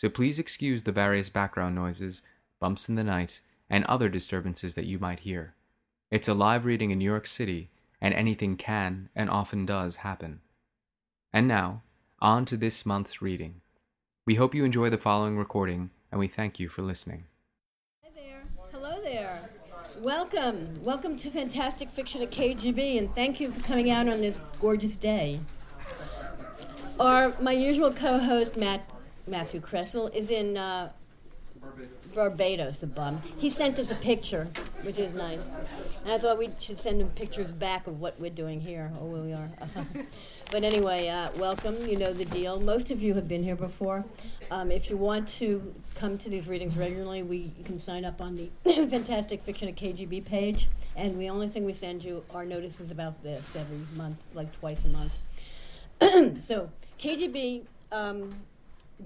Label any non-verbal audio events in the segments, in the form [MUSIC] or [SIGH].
so please excuse the various background noises, bumps in the night, and other disturbances that you might hear. It's a live reading in New York City, and anything can and often does happen. And now, on to this month's reading. We hope you enjoy the following recording, and we thank you for listening. Hi there. Hello there. Welcome. Welcome to Fantastic Fiction at KGB, and thank you for coming out on this gorgeous day. Our my usual co-host Matt Matthew Kressel is in uh, Barbados, the bum. He sent us a picture, which is nice. And I thought we should send him pictures back of what we're doing here, or where we are. [LAUGHS] but anyway, uh, welcome. You know the deal. Most of you have been here before. Um, if you want to come to these readings regularly, we you can sign up on the [COUGHS] Fantastic Fiction at KGB page. And the only thing we send you are notices about this every month, like twice a month. [COUGHS] so KGB um,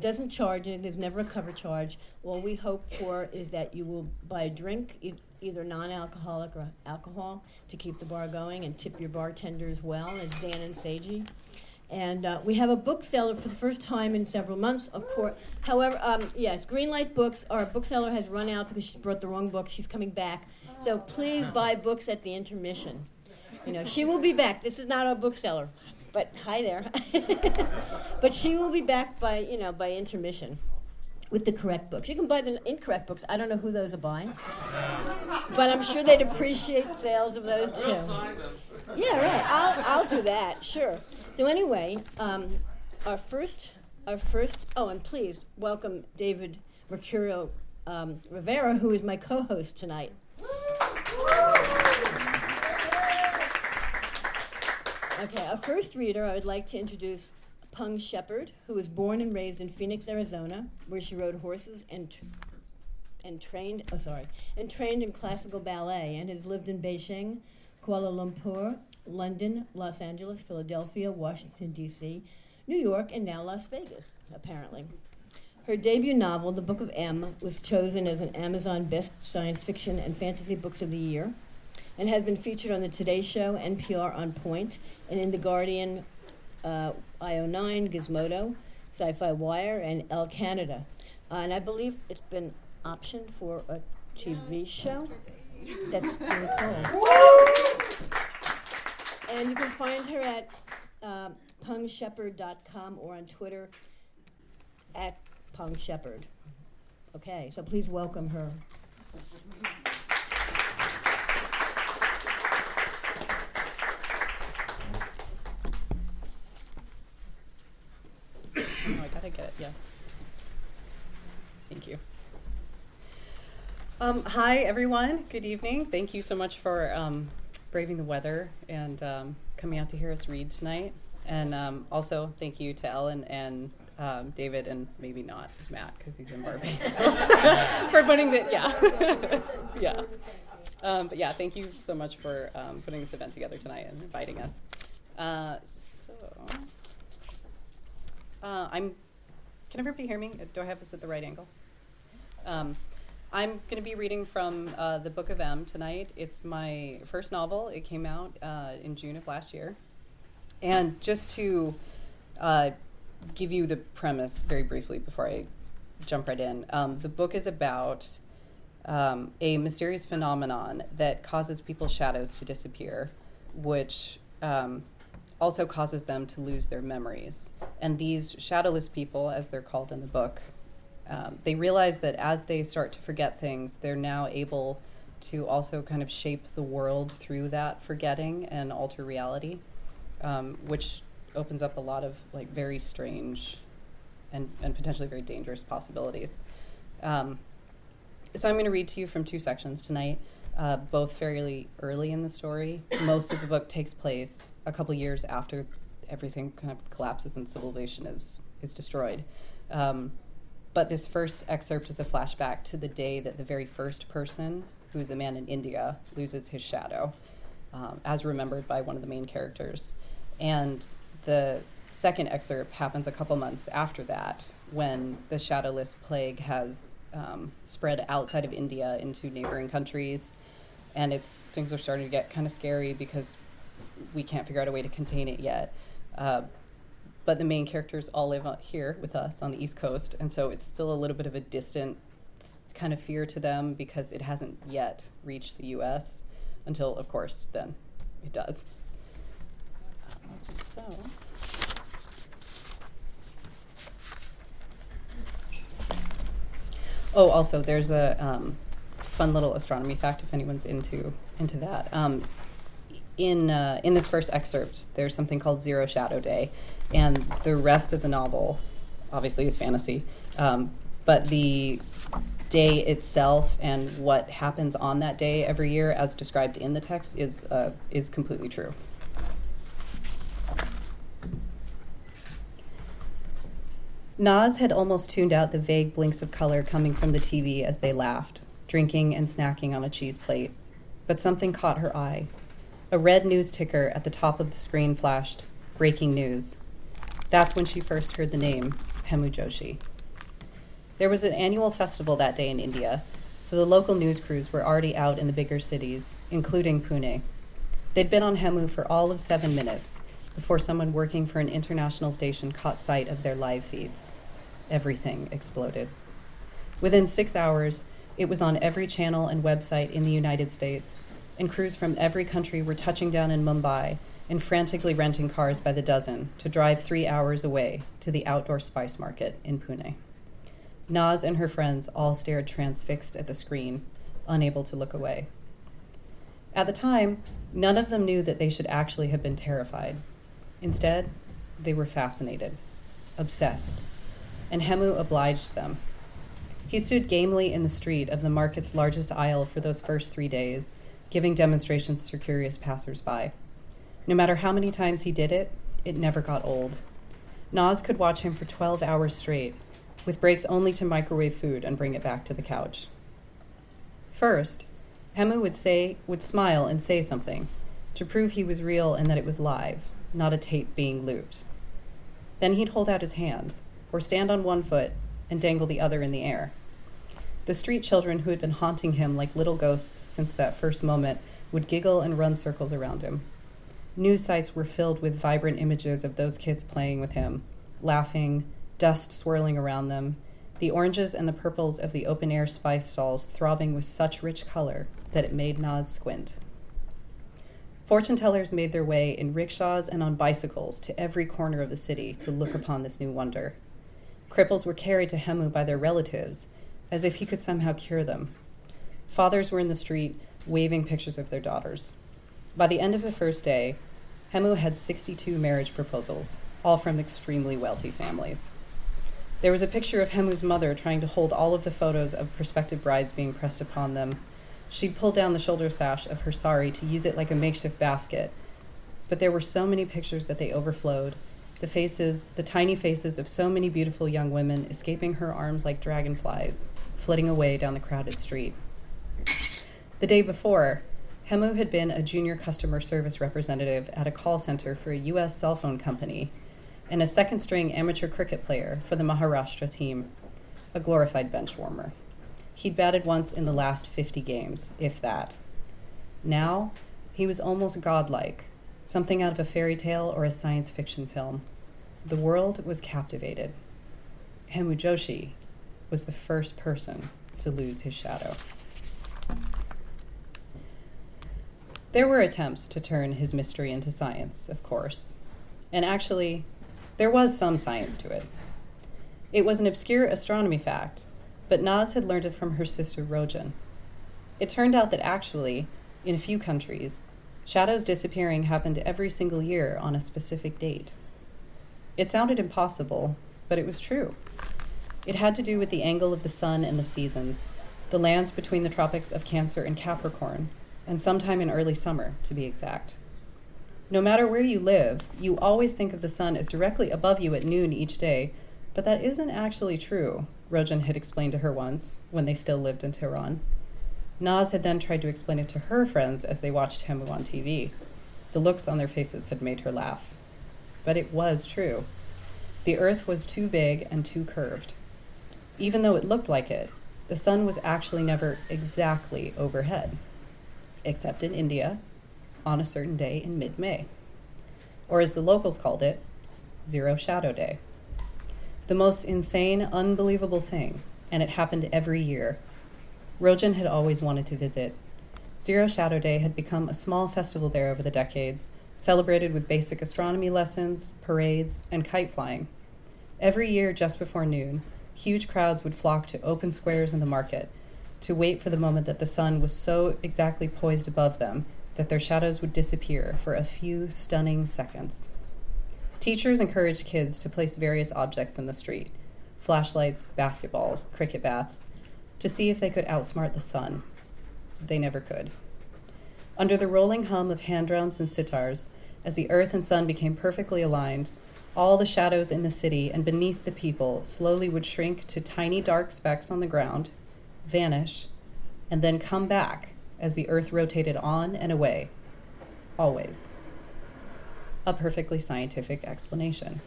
doesn't charge it. There's never a cover charge. All we hope for is that you will buy a drink, e- either non-alcoholic or alcohol, to keep the bar going, and tip your bartender as well, as Dan and Seiji. And uh, we have a bookseller for the first time in several months, of course. However, um, yes, Greenlight Books, our bookseller has run out because she brought the wrong book. She's coming back. So please [LAUGHS] buy books at the intermission. You know, she will be back. This is not our bookseller, but hi there. [LAUGHS] but she will be back by, you know, by intermission with the correct books. You can buy the incorrect books. I don't know who those are buying, but I'm sure they'd appreciate sales of those too. Yeah, right. I'll, I'll do that. Sure. So anyway, um, our first, our first. Oh, and please welcome David Mercurio um, Rivera, who is my co-host tonight. Okay, our first reader, I would like to introduce Peng Shepherd, who was born and raised in Phoenix, Arizona, where she rode horses and tr- and trained. Oh, sorry, and trained in classical ballet, and has lived in Beijing, Kuala Lumpur, London, Los Angeles, Philadelphia, Washington D.C., New York, and now Las Vegas. Apparently, her debut novel, The Book of M, was chosen as an Amazon Best Science Fiction and Fantasy Books of the Year and has been featured on the Today Show, NPR On Point, and in The Guardian, uh, IO9, Gizmodo, Sci Fi Wire, and Elle Canada. Uh, and I believe it's been optioned for a TV show. That's really cool. [LAUGHS] And you can find her at uh, pengshepherd.com or on Twitter at pengshepherd. Okay, so please welcome her. Oh, I gotta get it, yeah. Thank you. Um, hi, everyone. Good evening. Thank you so much for um, braving the weather and um, coming out to hear us read tonight. And um, also, thank you to Ellen and um, David, and maybe not Matt because he's in Barbados, [LAUGHS] for putting the yeah, [LAUGHS] yeah. Um, but yeah, thank you so much for putting this event together tonight and inviting us. Uh, so. Uh, I'm. Can everybody hear me? Do I have this at the right angle? Um, I'm going to be reading from uh, the Book of M tonight. It's my first novel. It came out uh, in June of last year. And just to uh, give you the premise very briefly before I jump right in, um, the book is about um, a mysterious phenomenon that causes people's shadows to disappear, which um, also causes them to lose their memories. And these shadowless people, as they're called in the book, um, they realize that as they start to forget things, they're now able to also kind of shape the world through that forgetting and alter reality, um, which opens up a lot of like very strange and, and potentially very dangerous possibilities. Um, so I'm going to read to you from two sections tonight uh, both fairly early in the story. Most of the book takes place a couple years after everything kind of collapses and civilization is is destroyed. Um, but this first excerpt is a flashback to the day that the very first person, who is a man in India, loses his shadow, um, as remembered by one of the main characters. And the second excerpt happens a couple months after that, when the shadowless plague has um, spread outside of India into neighboring countries, and it's things are starting to get kind of scary because we can't figure out a way to contain it yet. Uh, but the main characters all live here with us on the East Coast, and so it's still a little bit of a distant kind of fear to them because it hasn't yet reached the U.S. until, of course, then it does. So. Oh, also, there's a um, fun little astronomy fact if anyone's into into that. Um, in uh, in this first excerpt, there's something called Zero Shadow Day, and the rest of the novel, obviously, is fantasy. Um, but the day itself and what happens on that day every year, as described in the text, is uh, is completely true. Naz had almost tuned out the vague blinks of color coming from the TV as they laughed, drinking and snacking on a cheese plate. But something caught her eye. A red news ticker at the top of the screen flashed Breaking news. That's when she first heard the name Hemu Joshi. There was an annual festival that day in India, so the local news crews were already out in the bigger cities, including Pune. They'd been on Hemu for all of seven minutes before someone working for an international station caught sight of their live feeds. Everything exploded. Within six hours, it was on every channel and website in the United States, and crews from every country were touching down in Mumbai and frantically renting cars by the dozen to drive three hours away to the outdoor spice market in Pune. Naz and her friends all stared transfixed at the screen, unable to look away. At the time, none of them knew that they should actually have been terrified. Instead, they were fascinated, obsessed, and Hemu obliged them. He stood gamely in the street of the market's largest aisle for those first three days, giving demonstrations to curious passersby. No matter how many times he did it, it never got old. Naz could watch him for 12 hours straight, with breaks only to microwave food and bring it back to the couch. First, Hemu would say would smile and say something to prove he was real and that it was live not a tape being looped. Then he'd hold out his hand, or stand on one foot and dangle the other in the air. The street children who had been haunting him like little ghosts since that first moment would giggle and run circles around him. News sites were filled with vibrant images of those kids playing with him, laughing, dust swirling around them, the oranges and the purples of the open air spice stalls throbbing with such rich color that it made Naz squint. Fortune tellers made their way in rickshaws and on bicycles to every corner of the city to look upon this new wonder. Cripples were carried to Hemu by their relatives, as if he could somehow cure them. Fathers were in the street waving pictures of their daughters. By the end of the first day, Hemu had 62 marriage proposals, all from extremely wealthy families. There was a picture of Hemu's mother trying to hold all of the photos of prospective brides being pressed upon them She'd pulled down the shoulder sash of her sari to use it like a makeshift basket. But there were so many pictures that they overflowed. The faces, the tiny faces of so many beautiful young women escaping her arms like dragonflies, flitting away down the crowded street. The day before, Hemu had been a junior customer service representative at a call center for a U.S. cell phone company and a second string amateur cricket player for the Maharashtra team, a glorified bench warmer. He'd batted once in the last 50 games, if that. Now, he was almost godlike, something out of a fairy tale or a science fiction film. The world was captivated. Hemu Joshi was the first person to lose his shadow. There were attempts to turn his mystery into science, of course. And actually, there was some science to it. It was an obscure astronomy fact but Naz had learned it from her sister Rojan. It turned out that actually, in a few countries, shadows disappearing happened every single year on a specific date. It sounded impossible, but it was true. It had to do with the angle of the sun and the seasons, the lands between the tropics of Cancer and Capricorn, and sometime in early summer, to be exact. No matter where you live, you always think of the sun as directly above you at noon each day, But that isn't actually true, Rojan had explained to her once, when they still lived in Tehran. Naz had then tried to explain it to her friends as they watched Hemu on TV. The looks on their faces had made her laugh. But it was true. The earth was too big and too curved. Even though it looked like it, the sun was actually never exactly overhead, except in India on a certain day in mid May. Or as the locals called it, Zero Shadow Day. The most insane, unbelievable thing, and it happened every year. Rojan had always wanted to visit. Zero Shadow Day had become a small festival there over the decades, celebrated with basic astronomy lessons, parades, and kite flying. Every year, just before noon, huge crowds would flock to open squares in the market to wait for the moment that the sun was so exactly poised above them that their shadows would disappear for a few stunning seconds. Teachers encouraged kids to place various objects in the street flashlights, basketballs, cricket bats to see if they could outsmart the sun. They never could. Under the rolling hum of hand drums and sitars, as the earth and sun became perfectly aligned, all the shadows in the city and beneath the people slowly would shrink to tiny dark specks on the ground, vanish, and then come back as the earth rotated on and away. Always. A perfectly scientific explanation.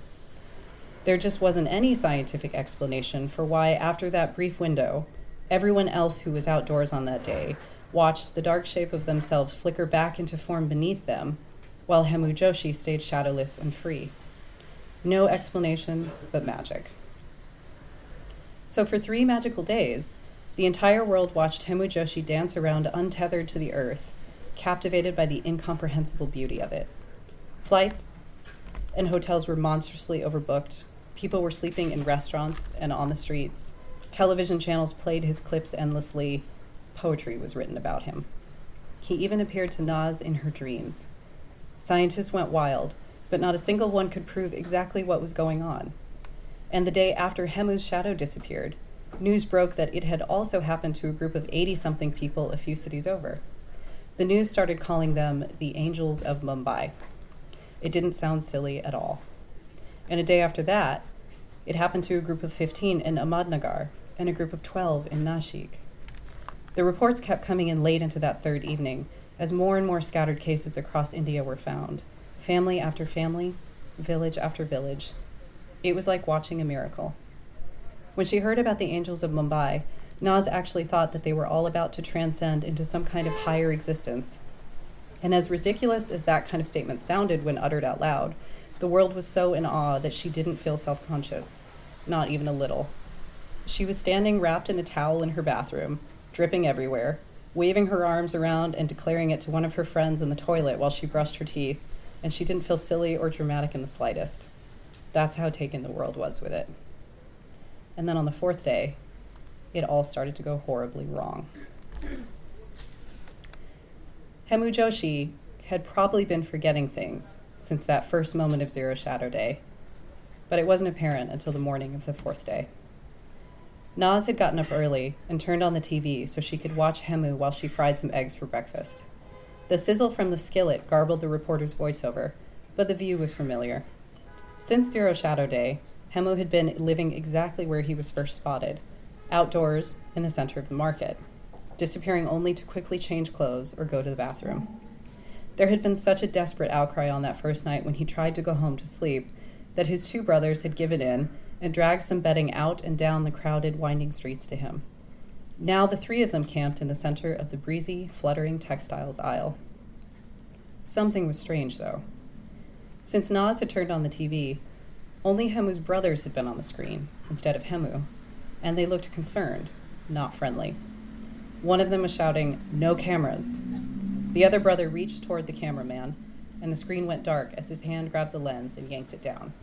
There just wasn't any scientific explanation for why, after that brief window, everyone else who was outdoors on that day watched the dark shape of themselves flicker back into form beneath them, while Hemu Joshi stayed shadowless and free. No explanation but magic. So, for three magical days, the entire world watched Hemu Joshi dance around untethered to the earth, captivated by the incomprehensible beauty of it. Flights and hotels were monstrously overbooked. People were sleeping in restaurants and on the streets. Television channels played his clips endlessly. Poetry was written about him. He even appeared to Naz in her dreams. Scientists went wild, but not a single one could prove exactly what was going on. And the day after Hemu's shadow disappeared, news broke that it had also happened to a group of 80 something people a few cities over. The news started calling them the Angels of Mumbai. It didn't sound silly at all. And a day after that, it happened to a group of 15 in Ahmadnagar and a group of 12 in Nashik. The reports kept coming in late into that third evening as more and more scattered cases across India were found family after family, village after village. It was like watching a miracle. When she heard about the angels of Mumbai, Naz actually thought that they were all about to transcend into some kind of higher existence. And as ridiculous as that kind of statement sounded when uttered out loud, the world was so in awe that she didn't feel self conscious, not even a little. She was standing wrapped in a towel in her bathroom, dripping everywhere, waving her arms around and declaring it to one of her friends in the toilet while she brushed her teeth, and she didn't feel silly or dramatic in the slightest. That's how taken the world was with it. And then on the fourth day, it all started to go horribly wrong. Hemu Joshi had probably been forgetting things since that first moment of Zero Shadow Day, but it wasn't apparent until the morning of the fourth day. Naz had gotten up early and turned on the TV so she could watch Hemu while she fried some eggs for breakfast. The sizzle from the skillet garbled the reporter's voiceover, but the view was familiar. Since Zero Shadow Day, Hemu had been living exactly where he was first spotted, outdoors in the center of the market, disappearing only to quickly change clothes or go to the bathroom. There had been such a desperate outcry on that first night when he tried to go home to sleep that his two brothers had given in and dragged some bedding out and down the crowded, winding streets to him. Now the three of them camped in the center of the breezy, fluttering textiles aisle. Something was strange, though. Since Naz had turned on the TV, only Hemu's brothers had been on the screen instead of Hemu, and they looked concerned, not friendly. One of them was shouting, No cameras. The other brother reached toward the cameraman, and the screen went dark as his hand grabbed the lens and yanked it down.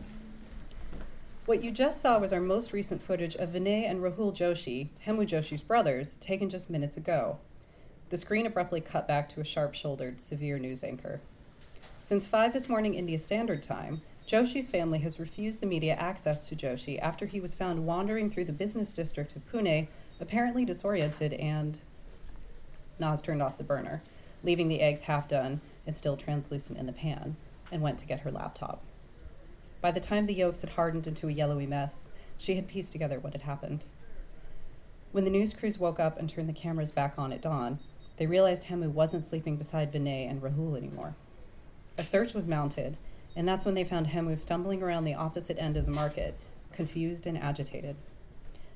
What you just saw was our most recent footage of Vinay and Rahul Joshi, Hemu Joshi's brothers, taken just minutes ago. The screen abruptly cut back to a sharp shouldered, severe news anchor. Since 5 this morning India Standard Time, Joshi's family has refused the media access to Joshi after he was found wandering through the business district of Pune, apparently disoriented and. Naz turned off the burner, leaving the eggs half done and still translucent in the pan, and went to get her laptop. By the time the yolks had hardened into a yellowy mess, she had pieced together what had happened. When the news crews woke up and turned the cameras back on at dawn, they realized Hemu wasn't sleeping beside Vinay and Rahul anymore. A search was mounted, and that's when they found Hemu stumbling around the opposite end of the market, confused and agitated.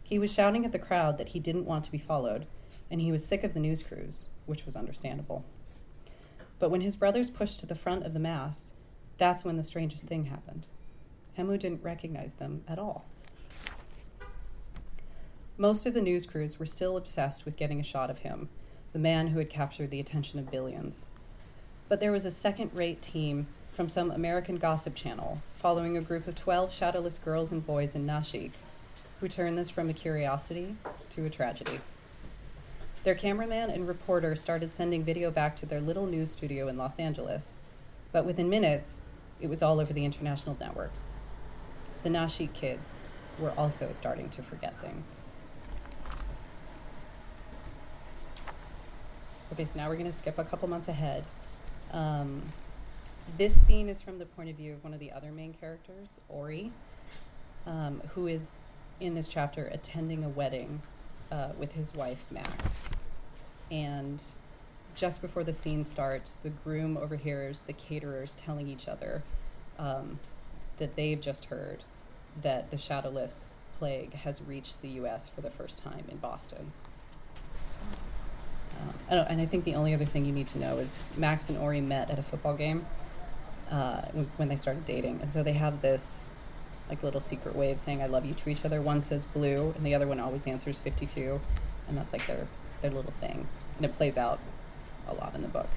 He was shouting at the crowd that he didn't want to be followed, and he was sick of the news crews, which was understandable. But when his brothers pushed to the front of the mass, that's when the strangest thing happened. Hemu didn't recognize them at all. Most of the news crews were still obsessed with getting a shot of him, the man who had captured the attention of billions. But there was a second rate team from some American gossip channel following a group of 12 shadowless girls and boys in Nashik who turned this from a curiosity to a tragedy. Their cameraman and reporter started sending video back to their little news studio in Los Angeles, but within minutes, it was all over the international networks. The Nashik kids were also starting to forget things. Okay, so now we're going to skip a couple months ahead. Um, this scene is from the point of view of one of the other main characters, Ori, um, who is in this chapter attending a wedding uh, with his wife, Max. And just before the scene starts, the groom overhears the caterers telling each other um, that they've just heard that the shadowless plague has reached the US for the first time in Boston. Um, and I think the only other thing you need to know is Max and Ori met at a football game uh, when, when they started dating, and so they have this like little secret way of saying "I love you" to each other. One says blue, and the other one always answers fifty-two, and that's like their their little thing, and it plays out a lot in the book.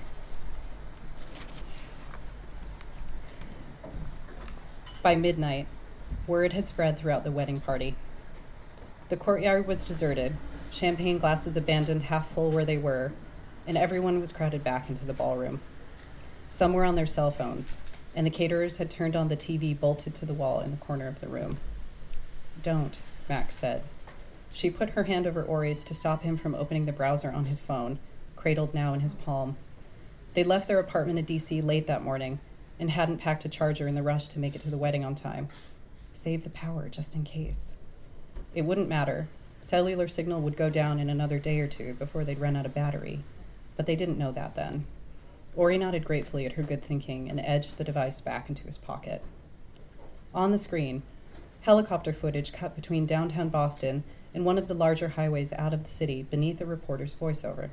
By midnight, word had spread throughout the wedding party. The courtyard was deserted, champagne glasses abandoned half full where they were, and everyone was crowded back into the ballroom. Some were on their cell phones, and the caterers had turned on the TV bolted to the wall in the corner of the room. Don't, Max said. She put her hand over Ori's to stop him from opening the browser on his phone, cradled now in his palm. They left their apartment in DC late that morning and hadn't packed a charger in the rush to make it to the wedding on time. Save the power just in case. It wouldn't matter. Cellular signal would go down in another day or two before they'd run out of battery. But they didn't know that then. Ori nodded gratefully at her good thinking and edged the device back into his pocket. On the screen, helicopter footage cut between downtown Boston and one of the larger highways out of the city beneath a reporter's voiceover.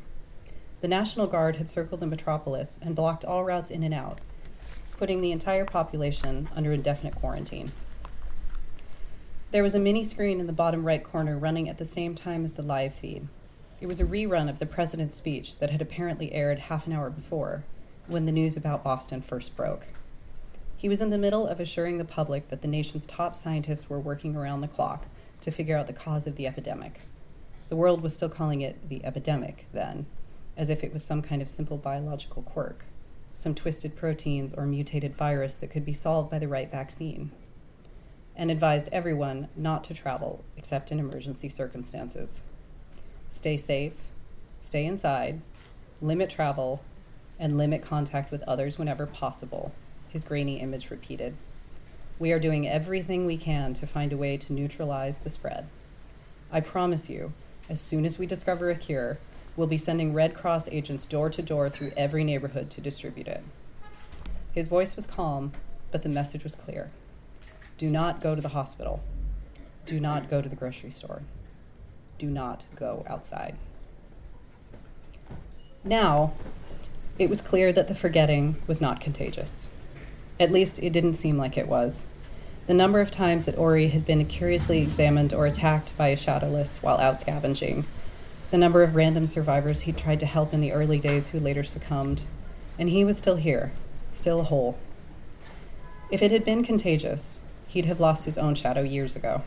The National Guard had circled the metropolis and blocked all routes in and out, putting the entire population under indefinite quarantine. There was a mini screen in the bottom right corner running at the same time as the live feed. It was a rerun of the president's speech that had apparently aired half an hour before, when the news about Boston first broke. He was in the middle of assuring the public that the nation's top scientists were working around the clock to figure out the cause of the epidemic. The world was still calling it the epidemic then, as if it was some kind of simple biological quirk, some twisted proteins or mutated virus that could be solved by the right vaccine and advised everyone not to travel except in emergency circumstances. Stay safe, stay inside, limit travel, and limit contact with others whenever possible, his grainy image repeated. We are doing everything we can to find a way to neutralize the spread. I promise you, as soon as we discover a cure, we'll be sending Red Cross agents door to door through every neighborhood to distribute it. His voice was calm, but the message was clear. Do not go to the hospital. Do not go to the grocery store. Do not go outside. Now, it was clear that the forgetting was not contagious. At least it didn't seem like it was. The number of times that Ori had been curiously examined or attacked by a shadowless while out scavenging, the number of random survivors he'd tried to help in the early days who later succumbed, and he was still here, still whole. If it had been contagious, he'd have lost his own shadow years ago.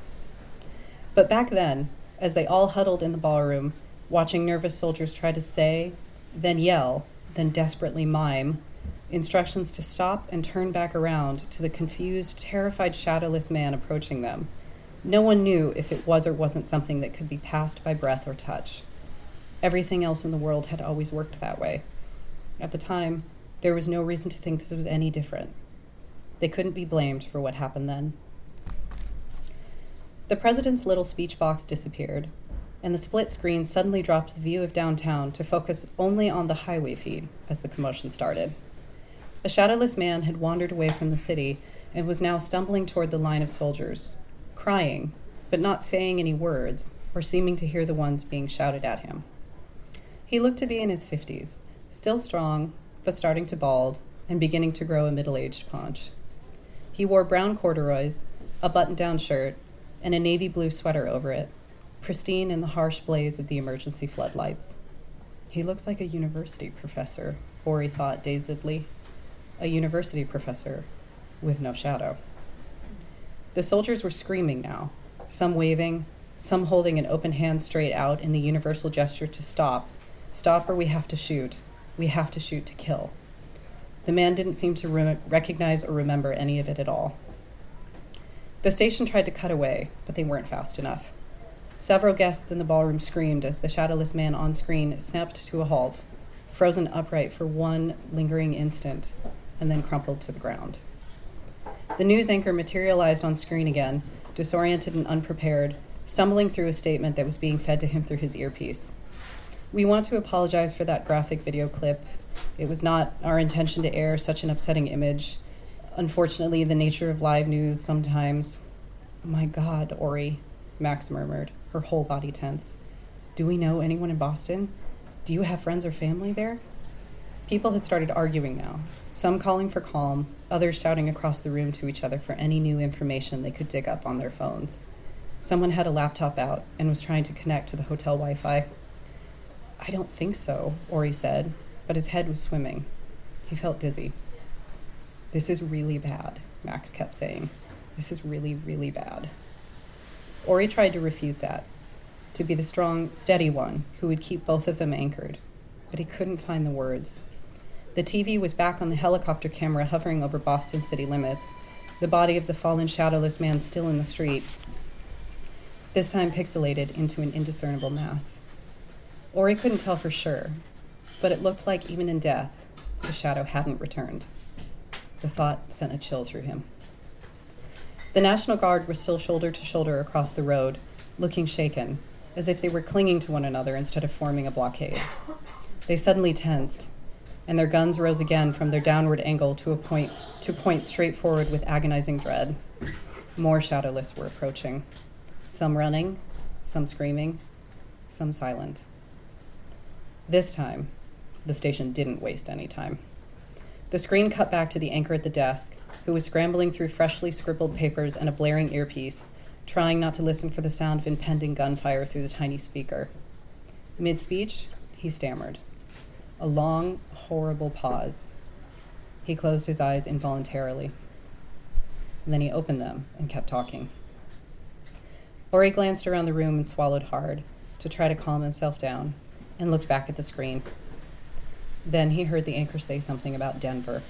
But back then, as they all huddled in the ballroom, watching nervous soldiers try to say, then yell, then desperately mime, instructions to stop and turn back around to the confused, terrified, shadowless man approaching them, no one knew if it was or wasn't something that could be passed by breath or touch. Everything else in the world had always worked that way. At the time, there was no reason to think this was any different. They couldn't be blamed for what happened then. The president's little speech box disappeared, and the split screen suddenly dropped the view of downtown to focus only on the highway feed as the commotion started. A shadowless man had wandered away from the city and was now stumbling toward the line of soldiers, crying, but not saying any words or seeming to hear the ones being shouted at him. He looked to be in his fifties, still strong, but starting to bald and beginning to grow a middle aged paunch. He wore brown corduroys, a button down shirt, and a navy blue sweater over it, pristine in the harsh blaze of the emergency floodlights. He looks like a university professor, Ori thought dazedly. A university professor with no shadow. The soldiers were screaming now, some waving, some holding an open hand straight out in the universal gesture to stop. Stop or we have to shoot. We have to shoot to kill. The man didn't seem to re- recognize or remember any of it at all. The station tried to cut away, but they weren't fast enough. Several guests in the ballroom screamed as the shadowless man on screen snapped to a halt, frozen upright for one lingering instant, and then crumpled to the ground. The news anchor materialized on screen again, disoriented and unprepared, stumbling through a statement that was being fed to him through his earpiece. We want to apologize for that graphic video clip. It was not our intention to air such an upsetting image. Unfortunately, the nature of live news sometimes. My God, Ori, Max murmured, her whole body tense. Do we know anyone in Boston? Do you have friends or family there? People had started arguing now, some calling for calm, others shouting across the room to each other for any new information they could dig up on their phones. Someone had a laptop out and was trying to connect to the hotel Wi Fi. I don't think so, Ori said, but his head was swimming. He felt dizzy. This is really bad, Max kept saying. This is really, really bad. Ori tried to refute that, to be the strong, steady one who would keep both of them anchored, but he couldn't find the words. The TV was back on the helicopter camera hovering over Boston city limits, the body of the fallen shadowless man still in the street, this time pixelated into an indiscernible mass. Ori couldn't tell for sure, but it looked like even in death, the shadow hadn't returned. The thought sent a chill through him. The National Guard were still shoulder to shoulder across the road, looking shaken, as if they were clinging to one another instead of forming a blockade. They suddenly tensed, and their guns rose again from their downward angle to a point to point straight forward with agonizing dread. More shadowless were approaching, some running, some screaming, some silent. This time, the station didn't waste any time. The screen cut back to the anchor at the desk, who was scrambling through freshly scribbled papers and a blaring earpiece, trying not to listen for the sound of impending gunfire through the tiny speaker. Mid speech, he stammered. A long, horrible pause. He closed his eyes involuntarily. then he opened them and kept talking. Ori glanced around the room and swallowed hard to try to calm himself down and looked back at the screen. Then he heard the anchor say something about Denver.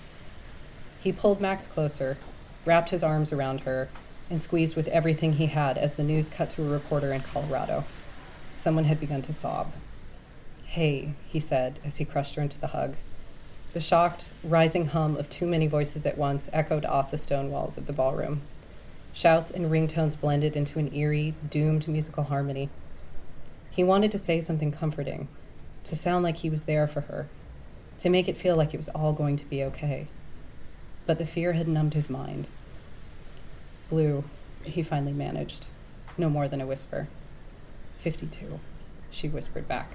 He pulled Max closer, wrapped his arms around her, and squeezed with everything he had as the news cut to a reporter in Colorado. Someone had begun to sob. Hey, he said as he crushed her into the hug. The shocked, rising hum of too many voices at once echoed off the stone walls of the ballroom. Shouts and ringtones blended into an eerie, doomed musical harmony. He wanted to say something comforting, to sound like he was there for her, to make it feel like it was all going to be okay. But the fear had numbed his mind. Blue, he finally managed, no more than a whisper. Fifty-two, she whispered back.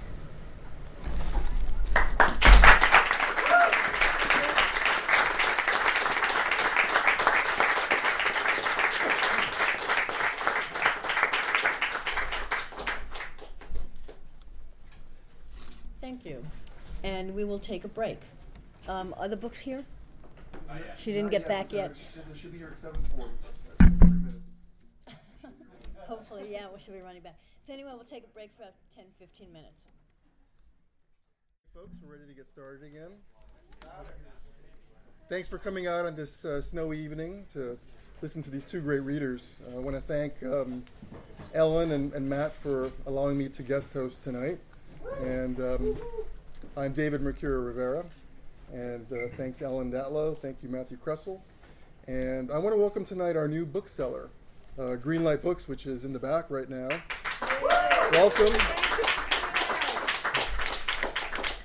Thank you. And we will take a break. Um, are the books here? She didn't get back yet. She said they should be here at seven forty. So that's thirty minutes. Hopefully, yeah, we should be running back. So anyway, we'll take a break for about 10, 15 minutes. Folks, we're ready to get started again. Thanks for coming out on this uh, snowy evening to listen to these two great readers. Uh, I want to thank um, Ellen and, and Matt for allowing me to guest host tonight. And um, I'm David Mercurio Rivera. And uh, thanks, Ellen Datlow. Thank you, Matthew Kressel. And I want to welcome tonight our new bookseller, uh, Greenlight Books, which is in the back right now. Welcome.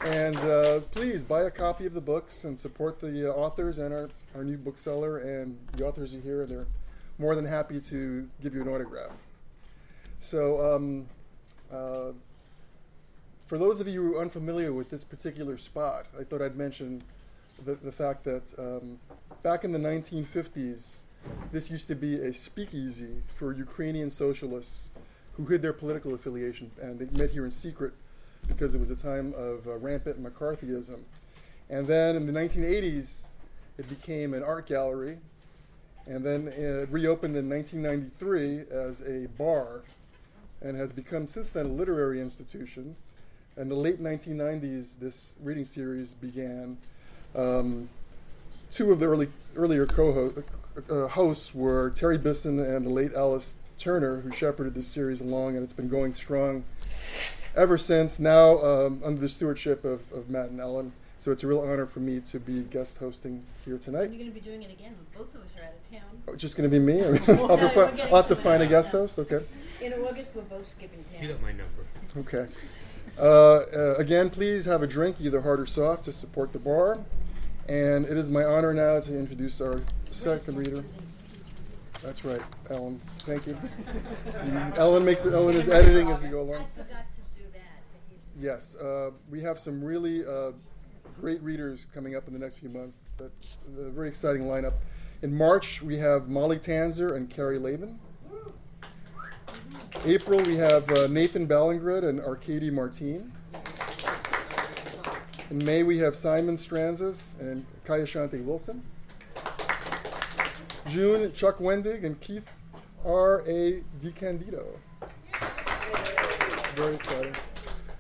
And uh, please buy a copy of the books and support the uh, authors and our, our new bookseller and the authors are here. And they're more than happy to give you an autograph. So, um, uh, for those of you who are unfamiliar with this particular spot, I thought I'd mention the, the fact that um, back in the 1950s, this used to be a speakeasy for Ukrainian socialists who hid their political affiliation, and they met here in secret because it was a time of uh, rampant McCarthyism. And then in the 1980s, it became an art gallery, and then it reopened in 1993 as a bar, and has become since then a literary institution. In the late 1990s, this reading series began. Um, two of the early, earlier co uh, hosts were Terry Bisson and the late Alice Turner, who shepherded this series along, and it's been going strong ever since. Now, um, under the stewardship of, of Matt and Ellen. So it's a real honor for me to be guest hosting here tonight. Are You're going to be doing it again. Both of us are out of town. Oh, just going to be me? I mean, I'll, Well, have, to fi- I'll have to find a guest else. host? Okay. In August, we're both skipping town. You got my number. Okay. Uh, uh, again, please have a drink, either hard or soft, to support the bar. And it is my honor now to introduce our second reader. That's right, Ellen. Thank you. Ellen makes it. Ellen is editing as we go along. I forgot to do that. Yes, uh, we have some really uh, great readers coming up in the next few months. That's a very exciting lineup. In March, we have Molly Tanzer and Carrie Laben. April, we have uh, Nathan Ballingrud and Arcady Martine. In May, we have Simon Strantzas and Kai Ashante Wilson. June, Chuck Wendig and Keith R. A. DiCandido. Very exciting.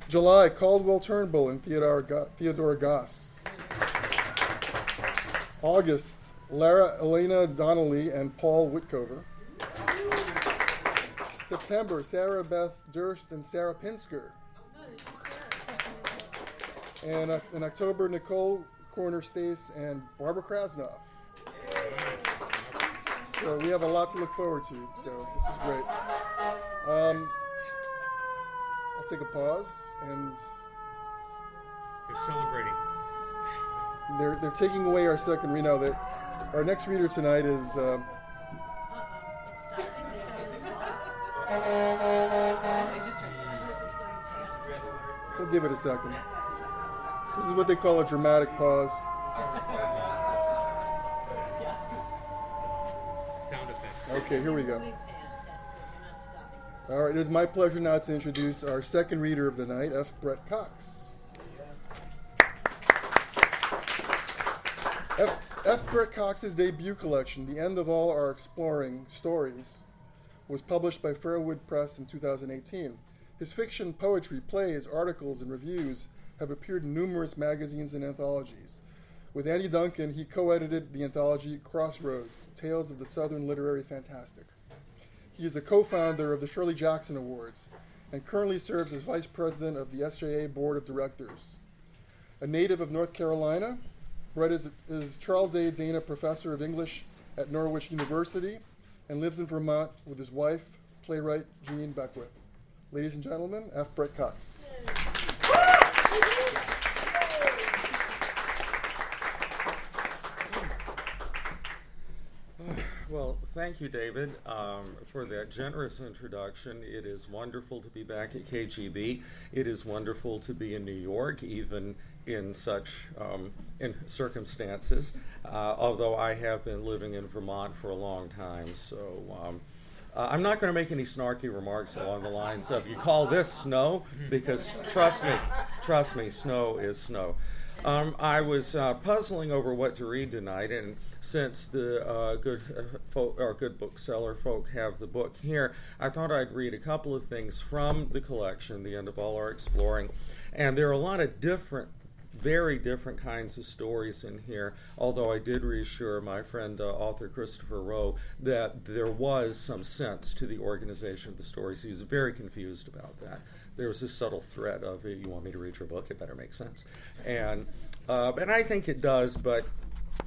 July, Cadwell Turnbull and Theodore, Go- Theodore Goss. August, Lara Elena Donnelly and Paul Witcover. September, Sarah Beth Durst and Sarah Pinsker. And uh, in October, Nicole Kornher-Stace and Barbara Krasnoff. So we have a lot to look forward to. So this is great. Um, I'll take a pause, and They're celebrating. they're they're taking away our second reader. No, our next reader tonight is. Um, we'll give it a second. This is what they call a dramatic pause. Sound effect. Okay, here we go. All right, it is my pleasure now to introduce our second reader of the night, F. Brett Cox. F. F. Brett Cox's debut collection, The End of All Our Exploring Stories, was published by Fairwood Press in 2018. His fiction, poetry, plays, articles, and reviews have appeared in numerous magazines and anthologies. With Andy Duncan, he co edited the anthology Crossroads Tales of the Southern Literary Fantastic. He is a co founder of the Shirley Jackson Awards and currently serves as vice president of the SJA Board of Directors. A native of North Carolina, Brett is, is Charles A. Dana Professor of English at Norwich University and lives in Vermont with his wife, playwright Jeanne Beckwith. Ladies and gentlemen, F. Brett Cox. Well, thank you, David, um, for that generous introduction. It is wonderful to be back at KGB. It is wonderful to be in New York, even in such um, in circumstances. Uh, although I have been living in Vermont for a long time, so. Um, uh, I'm not going to make any snarky remarks along the lines of "you call this snow," because trust me, trust me, snow is snow. Um, I was uh, puzzling over what to read tonight, and since the uh, good uh, folk, or good bookseller folk have the book here, I thought I'd read a couple of things from the collection, The End of All Our Exploring. And there are a lot of different, very different kinds of stories in here. Although I did reassure my friend uh, author Christopher Rowe that there was some sense to the organization of the stories. He was very confused about that there was this subtle threat of you want me to read your book it better make sense and uh, and I think it does but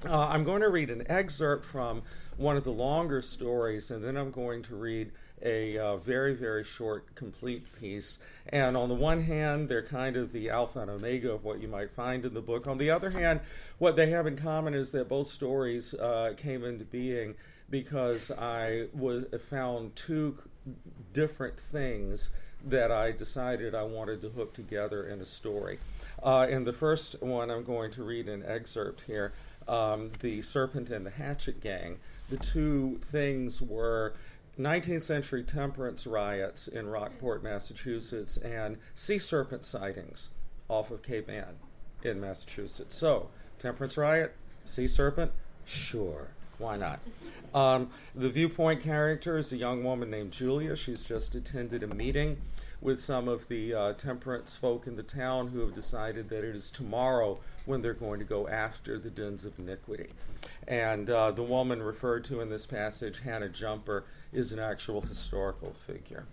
Uh, I'm going to read an excerpt from one of the longer stories, and then I'm going to read a uh, very, very short, complete piece. And on the one hand, they're kind of the alpha and omega of what you might find in the book. On the other hand, what they have in common is that both stories uh, came into being because I was found two different things that I decided I wanted to hook together in a story. Uh, in the first one, I'm going to read an excerpt here um, The Serpent and the Hatchet Gang. The two things were 19th century temperance riots in Rockport, Massachusetts, and sea serpent sightings off of Cape Ann in Massachusetts. So, temperance riot, sea serpent, sure. Why not? Um, the viewpoint character is a young woman named Julia. She's just attended a meeting with some of the uh, temperance folk in the town who have decided that it is tomorrow when they're going to go after the dens of iniquity. And uh, the woman referred to in this passage, Hannah Jumper, is an actual historical figure.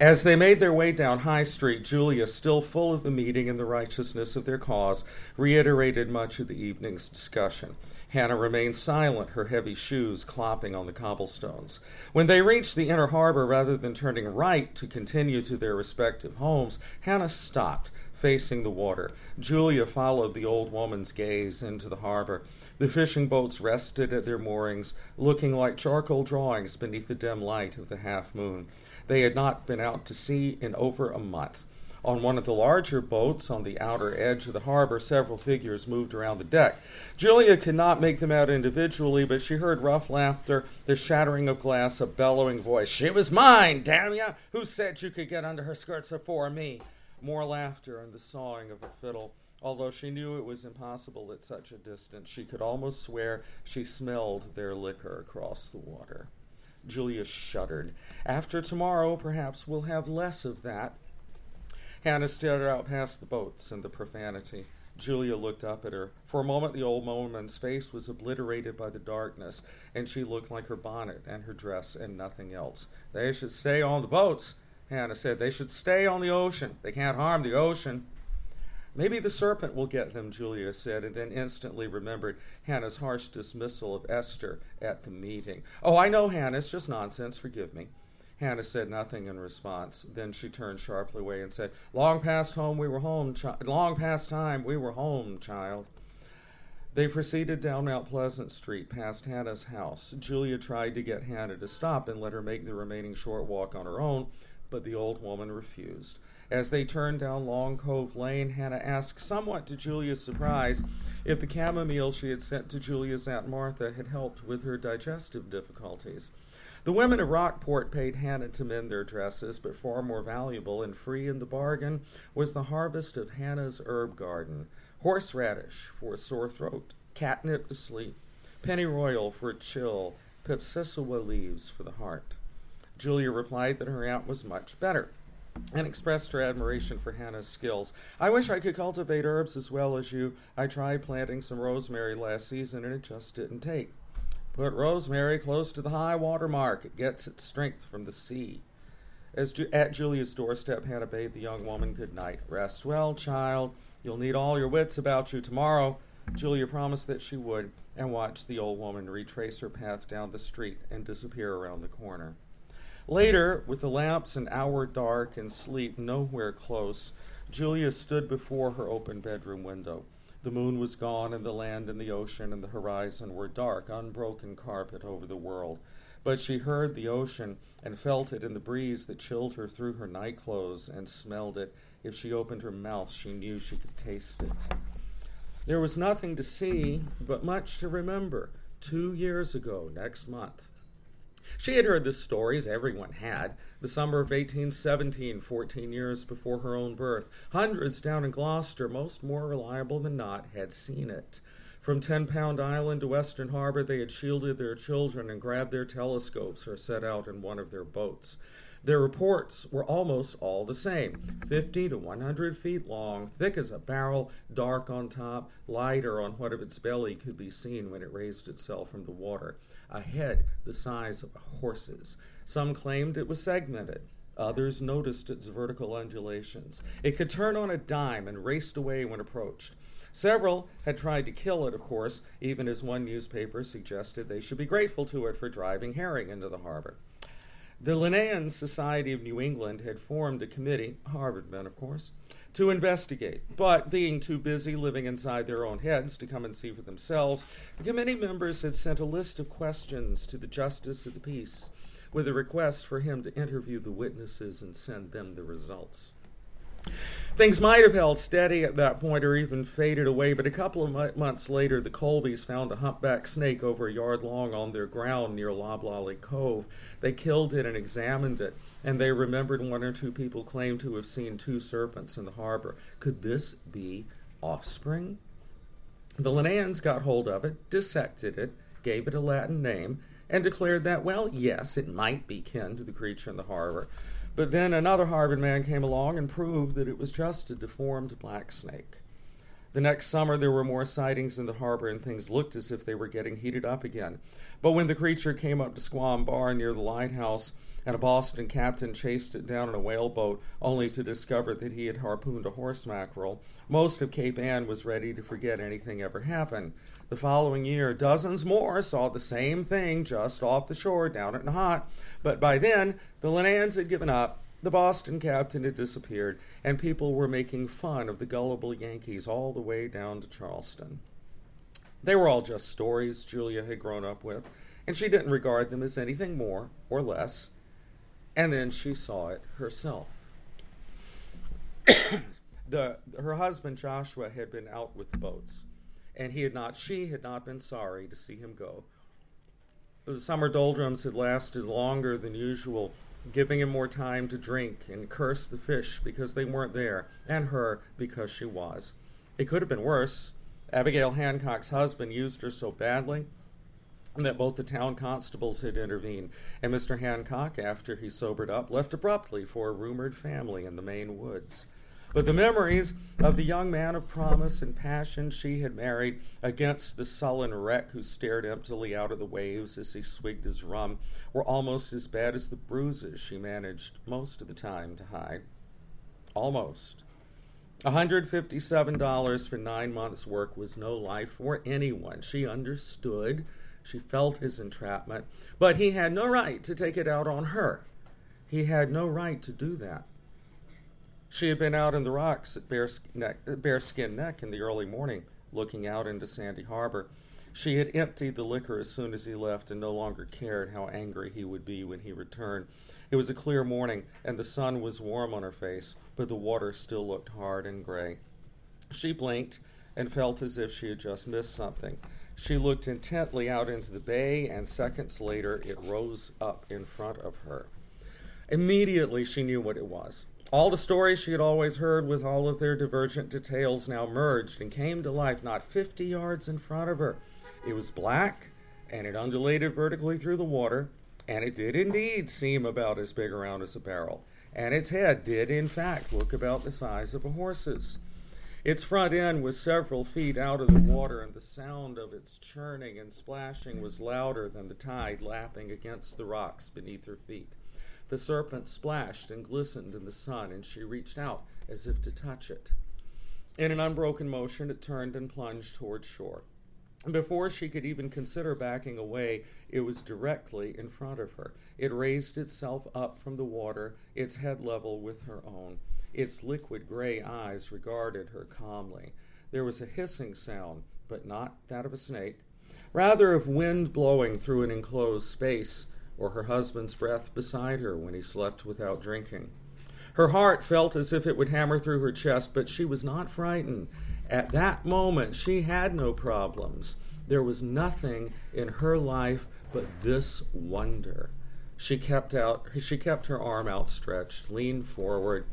As they made their way down High Street, Julia, still full of the meeting and the righteousness of their cause, reiterated much of the evening's discussion. Hannah remained silent, her heavy shoes clopping on the cobblestones. When they reached the inner harbor, rather than turning right to continue to their respective homes, Hannah stopped, facing the water. Julia followed the old woman's gaze into the harbor. The fishing boats rested at their moorings, looking like charcoal drawings beneath the dim light of the half moon. They had not been out to sea in over a month. On one of the larger boats on the outer edge of the harbor, several figures moved around the deck. Julia could not make them out individually, but she heard rough laughter, the shattering of glass, a bellowing voice. She was mine, damn ya! Who said you could get under her skirts afore me? More laughter and the sawing of a fiddle. Although she knew it was impossible at such a distance, she could almost swear she smelled their liquor across the water. Julia shuddered. After tomorrow, perhaps we'll have less of that. Hannah stared out past the boats and the profanity. Julia looked up at her. For a moment, the old woman's face was obliterated by the darkness, and she looked like her bonnet and her dress and nothing else. They should stay on the boats, Hannah said. They should stay on the ocean. They can't harm the ocean. Maybe the serpent will get them, Julia said, and then instantly remembered Hannah's harsh dismissal of Esther at the meeting. Oh, I know, Hannah, it's just nonsense. Forgive me. Hannah said nothing in response. Then she turned sharply away and said, Long past home we were home, chi- long past time we were home, child. They proceeded down Mount Pleasant Street past Hannah's house. Julia tried to get Hannah to stop and let her make the remaining short walk on her own, but the old woman refused. As they turned down Long Cove Lane, Hannah asked, somewhat to Julia's surprise, if the chamomile she had sent to Julia's Aunt Martha had helped with her digestive difficulties. The women of Rockport paid Hannah to mend their dresses, but far more valuable and free in the bargain was the harvest of Hannah's herb garden horseradish for a sore throat, catnip to sleep, pennyroyal for a chill, pipsissewa leaves for the heart. Julia replied that her aunt was much better and expressed her admiration for Hannah's skills. I wish I could cultivate herbs as well as you. I tried planting some rosemary last season and it just didn't take. Put rosemary close to the high water mark. It gets its strength from the sea. As Ju- at Julia's doorstep, Hannah bade the young woman good night. Rest well, child. You'll need all your wits about you tomorrow. Julia promised that she would, and watched the old woman retrace her path down the street and disappear around the corner. Later, with the lamps an hour dark and sleep nowhere close, Julia stood before her open bedroom window. The moon was gone, and the land and the ocean and the horizon were dark, unbroken carpet over the world. But she heard the ocean and felt it in the breeze that chilled her through her night clothes and smelled it. If she opened her mouth, she knew she could taste it. There was nothing to see, but much to remember. Two years ago, next month. She had heard the stories, everyone had. The summer of 1817, 14 years before her own birth. Hundreds down in Gloucester, most more reliable than not, had seen it. From Ten Pound Island to Western Harbor, they had shielded their children and grabbed their telescopes or set out in one of their boats. Their reports were almost all the same 50 to 100 feet long, thick as a barrel, dark on top, lighter on what of its belly could be seen when it raised itself from the water. A head the size of a horse's. Some claimed it was segmented. Others noticed its vertical undulations. It could turn on a dime and raced away when approached. Several had tried to kill it, of course, even as one newspaper suggested they should be grateful to it for driving herring into the harbor. The Linnaean Society of New England had formed a committee, Harvard men, of course, to investigate. But being too busy living inside their own heads to come and see for themselves, the committee members had sent a list of questions to the Justice of the Peace with a request for him to interview the witnesses and send them the results. Things might have held steady at that point or even faded away, but a couple of months later, the Colbys found a humpback snake over a yard long on their ground near Loblolly Cove. They killed it and examined it, and they remembered one or two people claimed to have seen two serpents in the harbor. Could this be offspring? The Linnaeans got hold of it, dissected it, gave it a Latin name, and declared that, well, yes, it might be kin to the creature in the harbor. But then another Harvard man came along and proved that it was just a deformed black snake. The next summer, there were more sightings in the harbor, and things looked as if they were getting heated up again. But when the creature came up to Squam Bar near the lighthouse, and a Boston captain chased it down in a whaleboat, only to discover that he had harpooned a horse mackerel, most of Cape Ann was ready to forget anything ever happened. The following year, dozens more saw the same thing just off the shore down at Nahant, but by then the Linnaeans had given up, the Boston captain had disappeared, and people were making fun of the gullible Yankees all the way down to Charleston. They were all just stories Julia had grown up with, and she didn't regard them as anything more or less. And then she saw it herself. [COUGHS] the, her husband Joshua had been out with the boats and he had not she had not been sorry to see him go. The summer doldrums had lasted longer than usual, giving him more time to drink and curse the fish because they weren't there, and her because she was. It could have been worse. Abigail Hancock's husband used her so badly that both the town constables had intervened, and Mr. Hancock, after he sobered up, left abruptly for a rumored family in the Maine woods. But the memories of the young man of promise and passion she had married against the sullen wreck who stared emptily out of the waves as he swigged his rum were almost as bad as the bruises she managed most of the time to hide. Almost. $157 for nine months' work was no life for anyone. She understood. She felt his entrapment. But he had no right to take it out on her. He had no right to do that. She had been out in the rocks at Bearskin Neck, Neck in the early morning, looking out into Sandy Harbor. She had emptied the liquor as soon as he left and no longer cared how angry he would be when he returned. It was a clear morning, and the sun was warm on her face, but the water still looked hard and gray. She blinked and felt as if she had just missed something. She looked intently out into the bay, and seconds later it rose up in front of her. Immediately she knew what it was. All the stories she had always heard, with all of their divergent details, now merged and came to life not 50 yards in front of her. It was black, and it undulated vertically through the water, and it did indeed seem about as big around as a barrel, and its head did, in fact, look about the size of a horse's. Its front end was several feet out of the water, and the sound of its churning and splashing was louder than the tide lapping against the rocks beneath her feet. The serpent splashed and glistened in the sun, and she reached out as if to touch it. In an unbroken motion, it turned and plunged toward shore. Before she could even consider backing away, it was directly in front of her. It raised itself up from the water, its head level with her own. Its liquid gray eyes regarded her calmly. There was a hissing sound, but not that of a snake, rather of wind blowing through an enclosed space or her husband's breath beside her when he slept without drinking. Her heart felt as if it would hammer through her chest, but she was not frightened. At that moment, she had no problems. There was nothing in her life but this wonder. She kept out she kept her arm outstretched, leaned forward,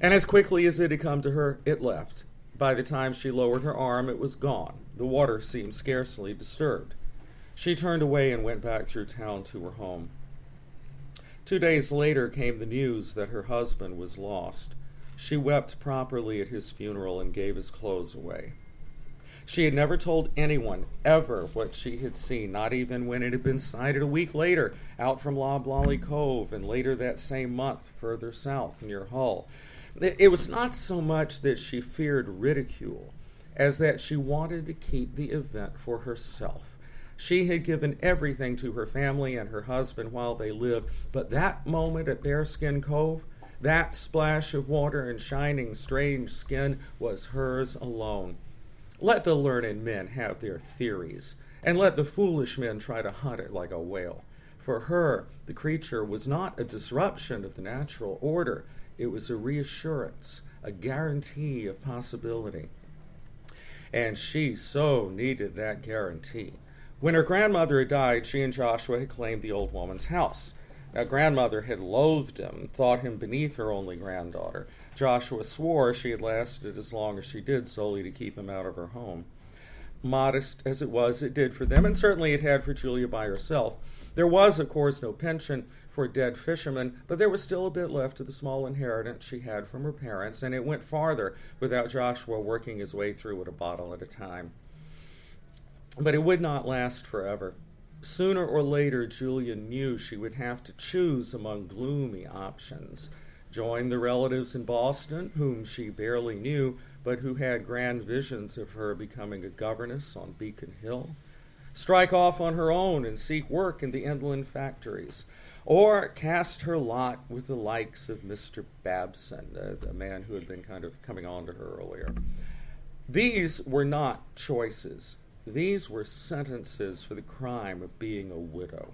and as quickly as it had come to her, it left. By the time she lowered her arm, it was gone. The water seemed scarcely disturbed. She turned away and went back through town to her home. Two days later came the news that her husband was lost. She wept properly at his funeral and gave his clothes away. She had never told anyone ever what she had seen, not even when it had been sighted a week later out from Loblolly Cove and later that same month further south near Hull. It was not so much that she feared ridicule as that she wanted to keep the event for herself. She had given everything to her family and her husband while they lived, but that moment at Bearskin Cove, that splash of water and shining strange skin was hers alone. Let the learned men have their theories, and let the foolish men try to hunt it like a whale. For her, the creature was not a disruption of the natural order, it was a reassurance, a guarantee of possibility. And she so needed that guarantee. When her grandmother had died, she and Joshua had claimed the old woman's house. Now, grandmother had loathed him, thought him beneath her only granddaughter. Joshua swore she had lasted as long as she did solely to keep him out of her home. Modest as it was, it did for them, and certainly it had for Julia by herself. There was, of course, no pension for dead fishermen, but there was still a bit left of the small inheritance she had from her parents, and it went farther without Joshua working his way through it a bottle at a time. But it would not last forever. Sooner or later, Julia knew she would have to choose among gloomy options join the relatives in Boston, whom she barely knew, but who had grand visions of her becoming a governess on Beacon Hill, strike off on her own and seek work in the inland factories, or cast her lot with the likes of Mr. Babson, uh, the man who had been kind of coming on to her earlier. These were not choices. These were sentences for the crime of being a widow.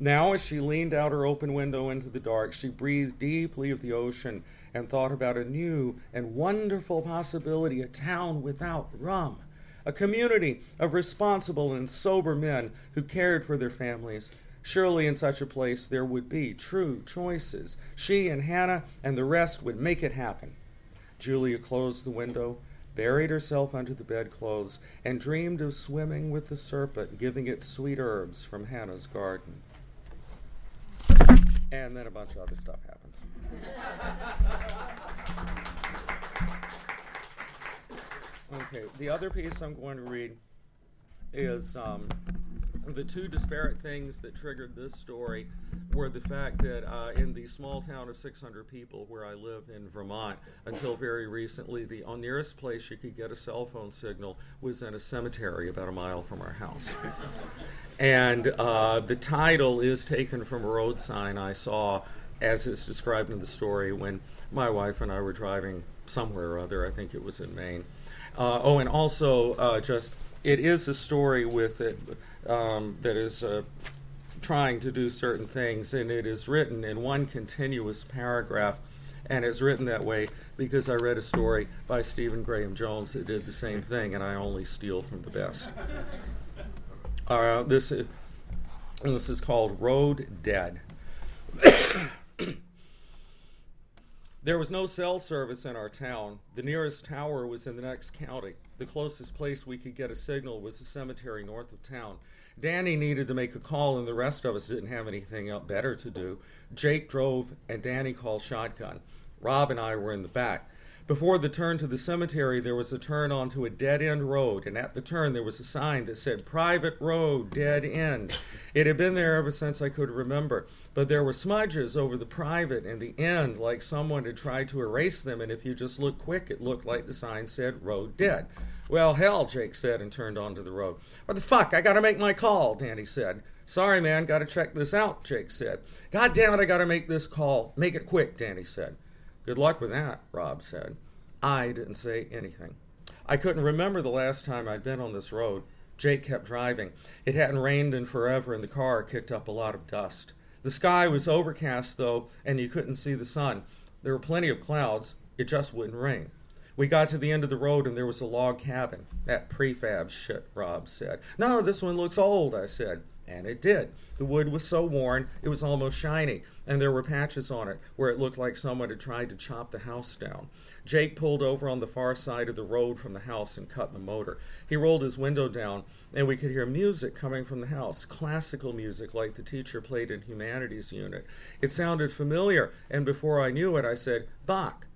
Now, as she leaned out her open window into the dark, she breathed deeply of the ocean and thought about a new and wonderful possibility a town without rum, a community of responsible and sober men who cared for their families. Surely in such a place there would be true choices. She and Hannah and the rest would make it happen. Julia closed the window buried herself under the bedclothes, and dreamed of swimming with the serpent, giving it sweet herbs from Hannah's garden. And then a bunch of other stuff happens. Okay, the other piece I'm going to read is um, the two disparate things that triggered this story were the fact that uh, in the small town of 600 people where I live in Vermont, until very recently, the nearest place you could get a cell phone signal was in a cemetery about a mile from our house. and uh, the title is taken from a road sign I saw, as is described in the story, when my wife and I were driving somewhere or other. I think it was in Maine. Uh, oh, and also uh, just it is a story with it um, that is uh, trying to do certain things, and it is written in one continuous paragraph. And it's written that way because I read a story by Stephen Graham Jones that did the same thing, and I only steal from the best. [LAUGHS] Uh, this, is, this is called Road Dead. [COUGHS] There was no cell service in our town. The nearest tower was in the next county. The closest place we could get a signal was the cemetery north of town. Danny needed to make a call, and the rest of us didn't have anything better to do. Jake drove, and Danny called shotgun. Rob and I were in the back. Before the turn to the cemetery, there was a turn onto a dead end road, and at the turn there was a sign that said Private Road, Dead End. It had been there ever since I could remember, but there were smudges over the private and the end, like someone had tried to erase them, and if you just looked quick, it looked like the sign said Road Dead. Well, hell, Jake said and turned onto the road. What the fuck? I gotta make my call, Danny said. Sorry, man, gotta check this out, Jake said. God damn it, I gotta make this call. Make it quick, Danny said. Good luck with that, Rob said. I didn't say anything. I couldn't remember the last time I'd been on this road. Jake kept driving. It hadn't rained in forever, and the car kicked up a lot of dust. The sky was overcast, though, and you couldn't see the sun. There were plenty of clouds. It just wouldn't rain. We got to the end of the road, and there was a log cabin. That prefab shit, Rob said. No, this one looks old, I said. And it did. The wood was so worn, it was almost shiny, and there were patches on it where it looked like someone had tried to chop the house down. Jake pulled over on the far side of the road from the house and cut the motor. He rolled his window down, and we could hear music coming from the house classical music like the teacher played in humanities unit. It sounded familiar, and before I knew it, I said, Bach.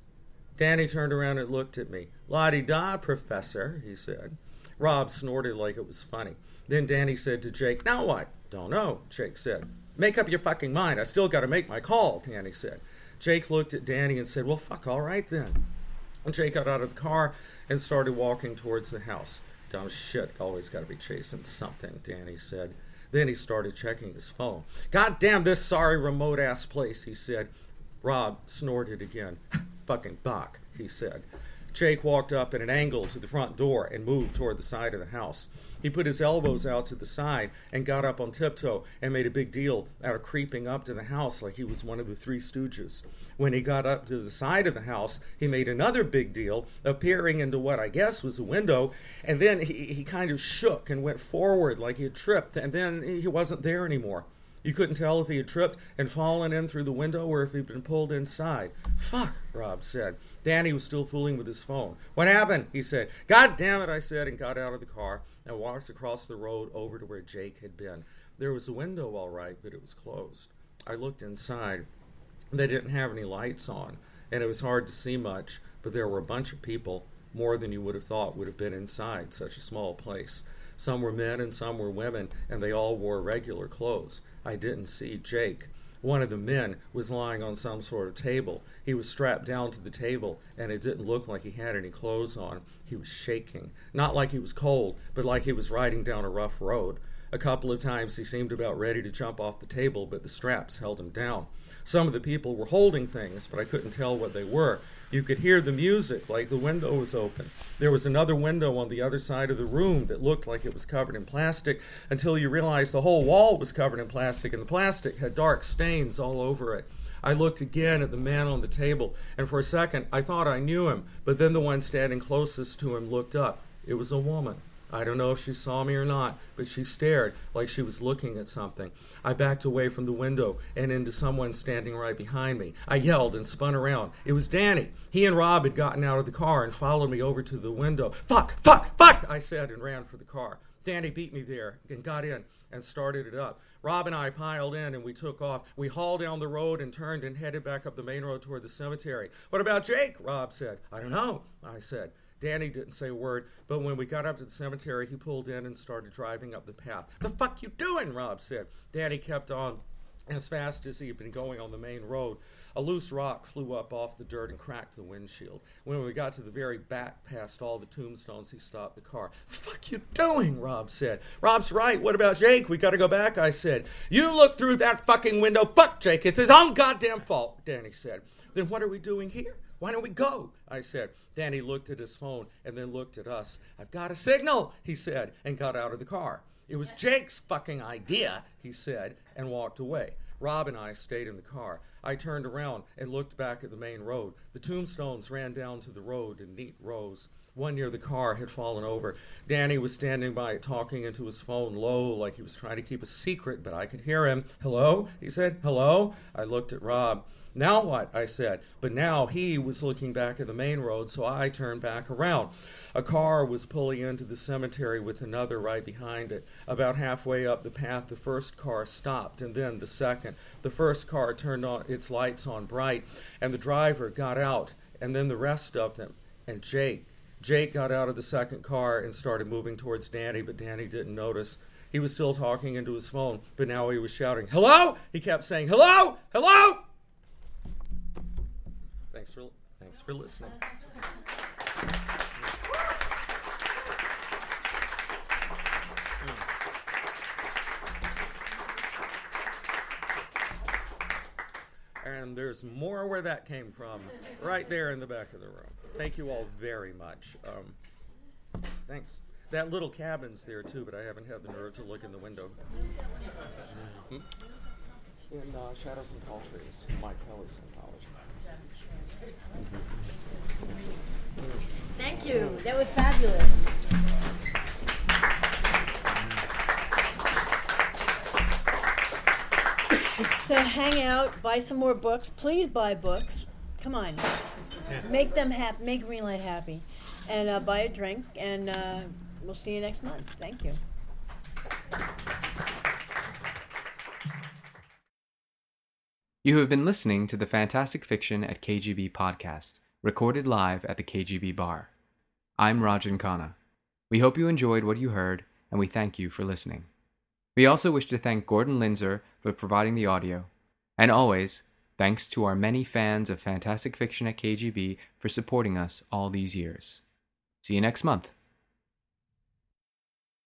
Danny turned around and looked at me. La da, Professor, he said. Rob snorted like it was funny. Then Danny said to Jake, Now what? Don't know, Jake said. Make up your fucking mind. I still got to make my call, Danny said. Jake looked at Danny and said, Well, fuck, all right then. And Jake got out of the car and started walking towards the house. Dumb shit, always got to be chasing something, Danny said. Then he started checking his phone. God damn this sorry remote ass place, he said. Rob snorted again. [LAUGHS] Fucking Bach, he said. Jake walked up at an angle to the front door and moved toward the side of the house. He put his elbows out to the side and got up on tiptoe and made a big deal out of creeping up to the house like he was one of the Three Stooges. When he got up to the side of the house, he made another big deal of peering into what I guess was a window, and then he, he kind of shook and went forward like he had tripped, and then he wasn't there anymore. You couldn't tell if he had tripped and fallen in through the window or if he'd been pulled inside. Fuck, Rob said. Danny was still fooling with his phone. What happened? He said. God damn it, I said, and got out of the car and walked across the road over to where Jake had been. There was a window, all right, but it was closed. I looked inside. They didn't have any lights on, and it was hard to see much, but there were a bunch of people, more than you would have thought would have been inside such a small place. Some were men and some were women, and they all wore regular clothes. I didn't see Jake. One of the men was lying on some sort of table. He was strapped down to the table, and it didn't look like he had any clothes on. He was shaking. Not like he was cold, but like he was riding down a rough road. A couple of times he seemed about ready to jump off the table, but the straps held him down. Some of the people were holding things, but I couldn't tell what they were. You could hear the music like the window was open. There was another window on the other side of the room that looked like it was covered in plastic until you realized the whole wall was covered in plastic and the plastic had dark stains all over it. I looked again at the man on the table, and for a second I thought I knew him, but then the one standing closest to him looked up. It was a woman. I don't know if she saw me or not, but she stared like she was looking at something. I backed away from the window and into someone standing right behind me. I yelled and spun around. It was Danny. He and Rob had gotten out of the car and followed me over to the window. Fuck, fuck, fuck, I said and ran for the car. Danny beat me there and got in and started it up. Rob and I piled in and we took off. We hauled down the road and turned and headed back up the main road toward the cemetery. What about Jake? Rob said. I don't know, I said. Danny didn't say a word, but when we got up to the cemetery, he pulled in and started driving up the path. The fuck you doing? Rob said. Danny kept on as fast as he had been going on the main road. A loose rock flew up off the dirt and cracked the windshield. When we got to the very back past all the tombstones, he stopped the car. Fuck you doing? Rob said. Rob's right. What about Jake? We gotta go back, I said. You look through that fucking window. Fuck Jake. It's his own goddamn fault, Danny said. Then what are we doing here? Why don't we go? I said. Danny looked at his phone and then looked at us. I've got a signal, he said, and got out of the car. It was [LAUGHS] Jake's fucking idea, he said, and walked away. Rob and I stayed in the car. I turned around and looked back at the main road. The tombstones ran down to the road in neat rows. One near the car had fallen over. Danny was standing by it, talking into his phone low, like he was trying to keep a secret, but I could hear him. Hello? He said, Hello? I looked at Rob. Now what? I said. But now he was looking back at the main road, so I turned back around. A car was pulling into the cemetery with another right behind it. About halfway up the path, the first car stopped, and then the second. The first car turned on its lights on bright, and the driver got out, and then the rest of them, and Jake. Jake got out of the second car and started moving towards Danny, but Danny didn't notice. He was still talking into his phone, but now he was shouting, Hello? He kept saying, Hello? Hello? Thanks for thanks for listening. And there's more where that came from, right there in the back of the room. Thank you all very much. Um, thanks. That little cabin's there too, but I haven't had the nerve to look in the window. Hmm? In uh, Shadows and Tall Trees, Mike Kelly's. Thank you. That was fabulous. So hang out, buy some more books. Please buy books. Come on. Make them happy. Make Greenlight happy. And uh, buy a drink. And uh, we'll see you next month. Thank you. You have been listening to the Fantastic Fiction at KGB podcast, recorded live at the KGB bar. I'm Rajan Khanna. We hope you enjoyed what you heard, and we thank you for listening. We also wish to thank Gordon Linzner for providing the audio. And always, Thanks to our many fans of fantastic fiction at KGB for supporting us all these years. See you next month.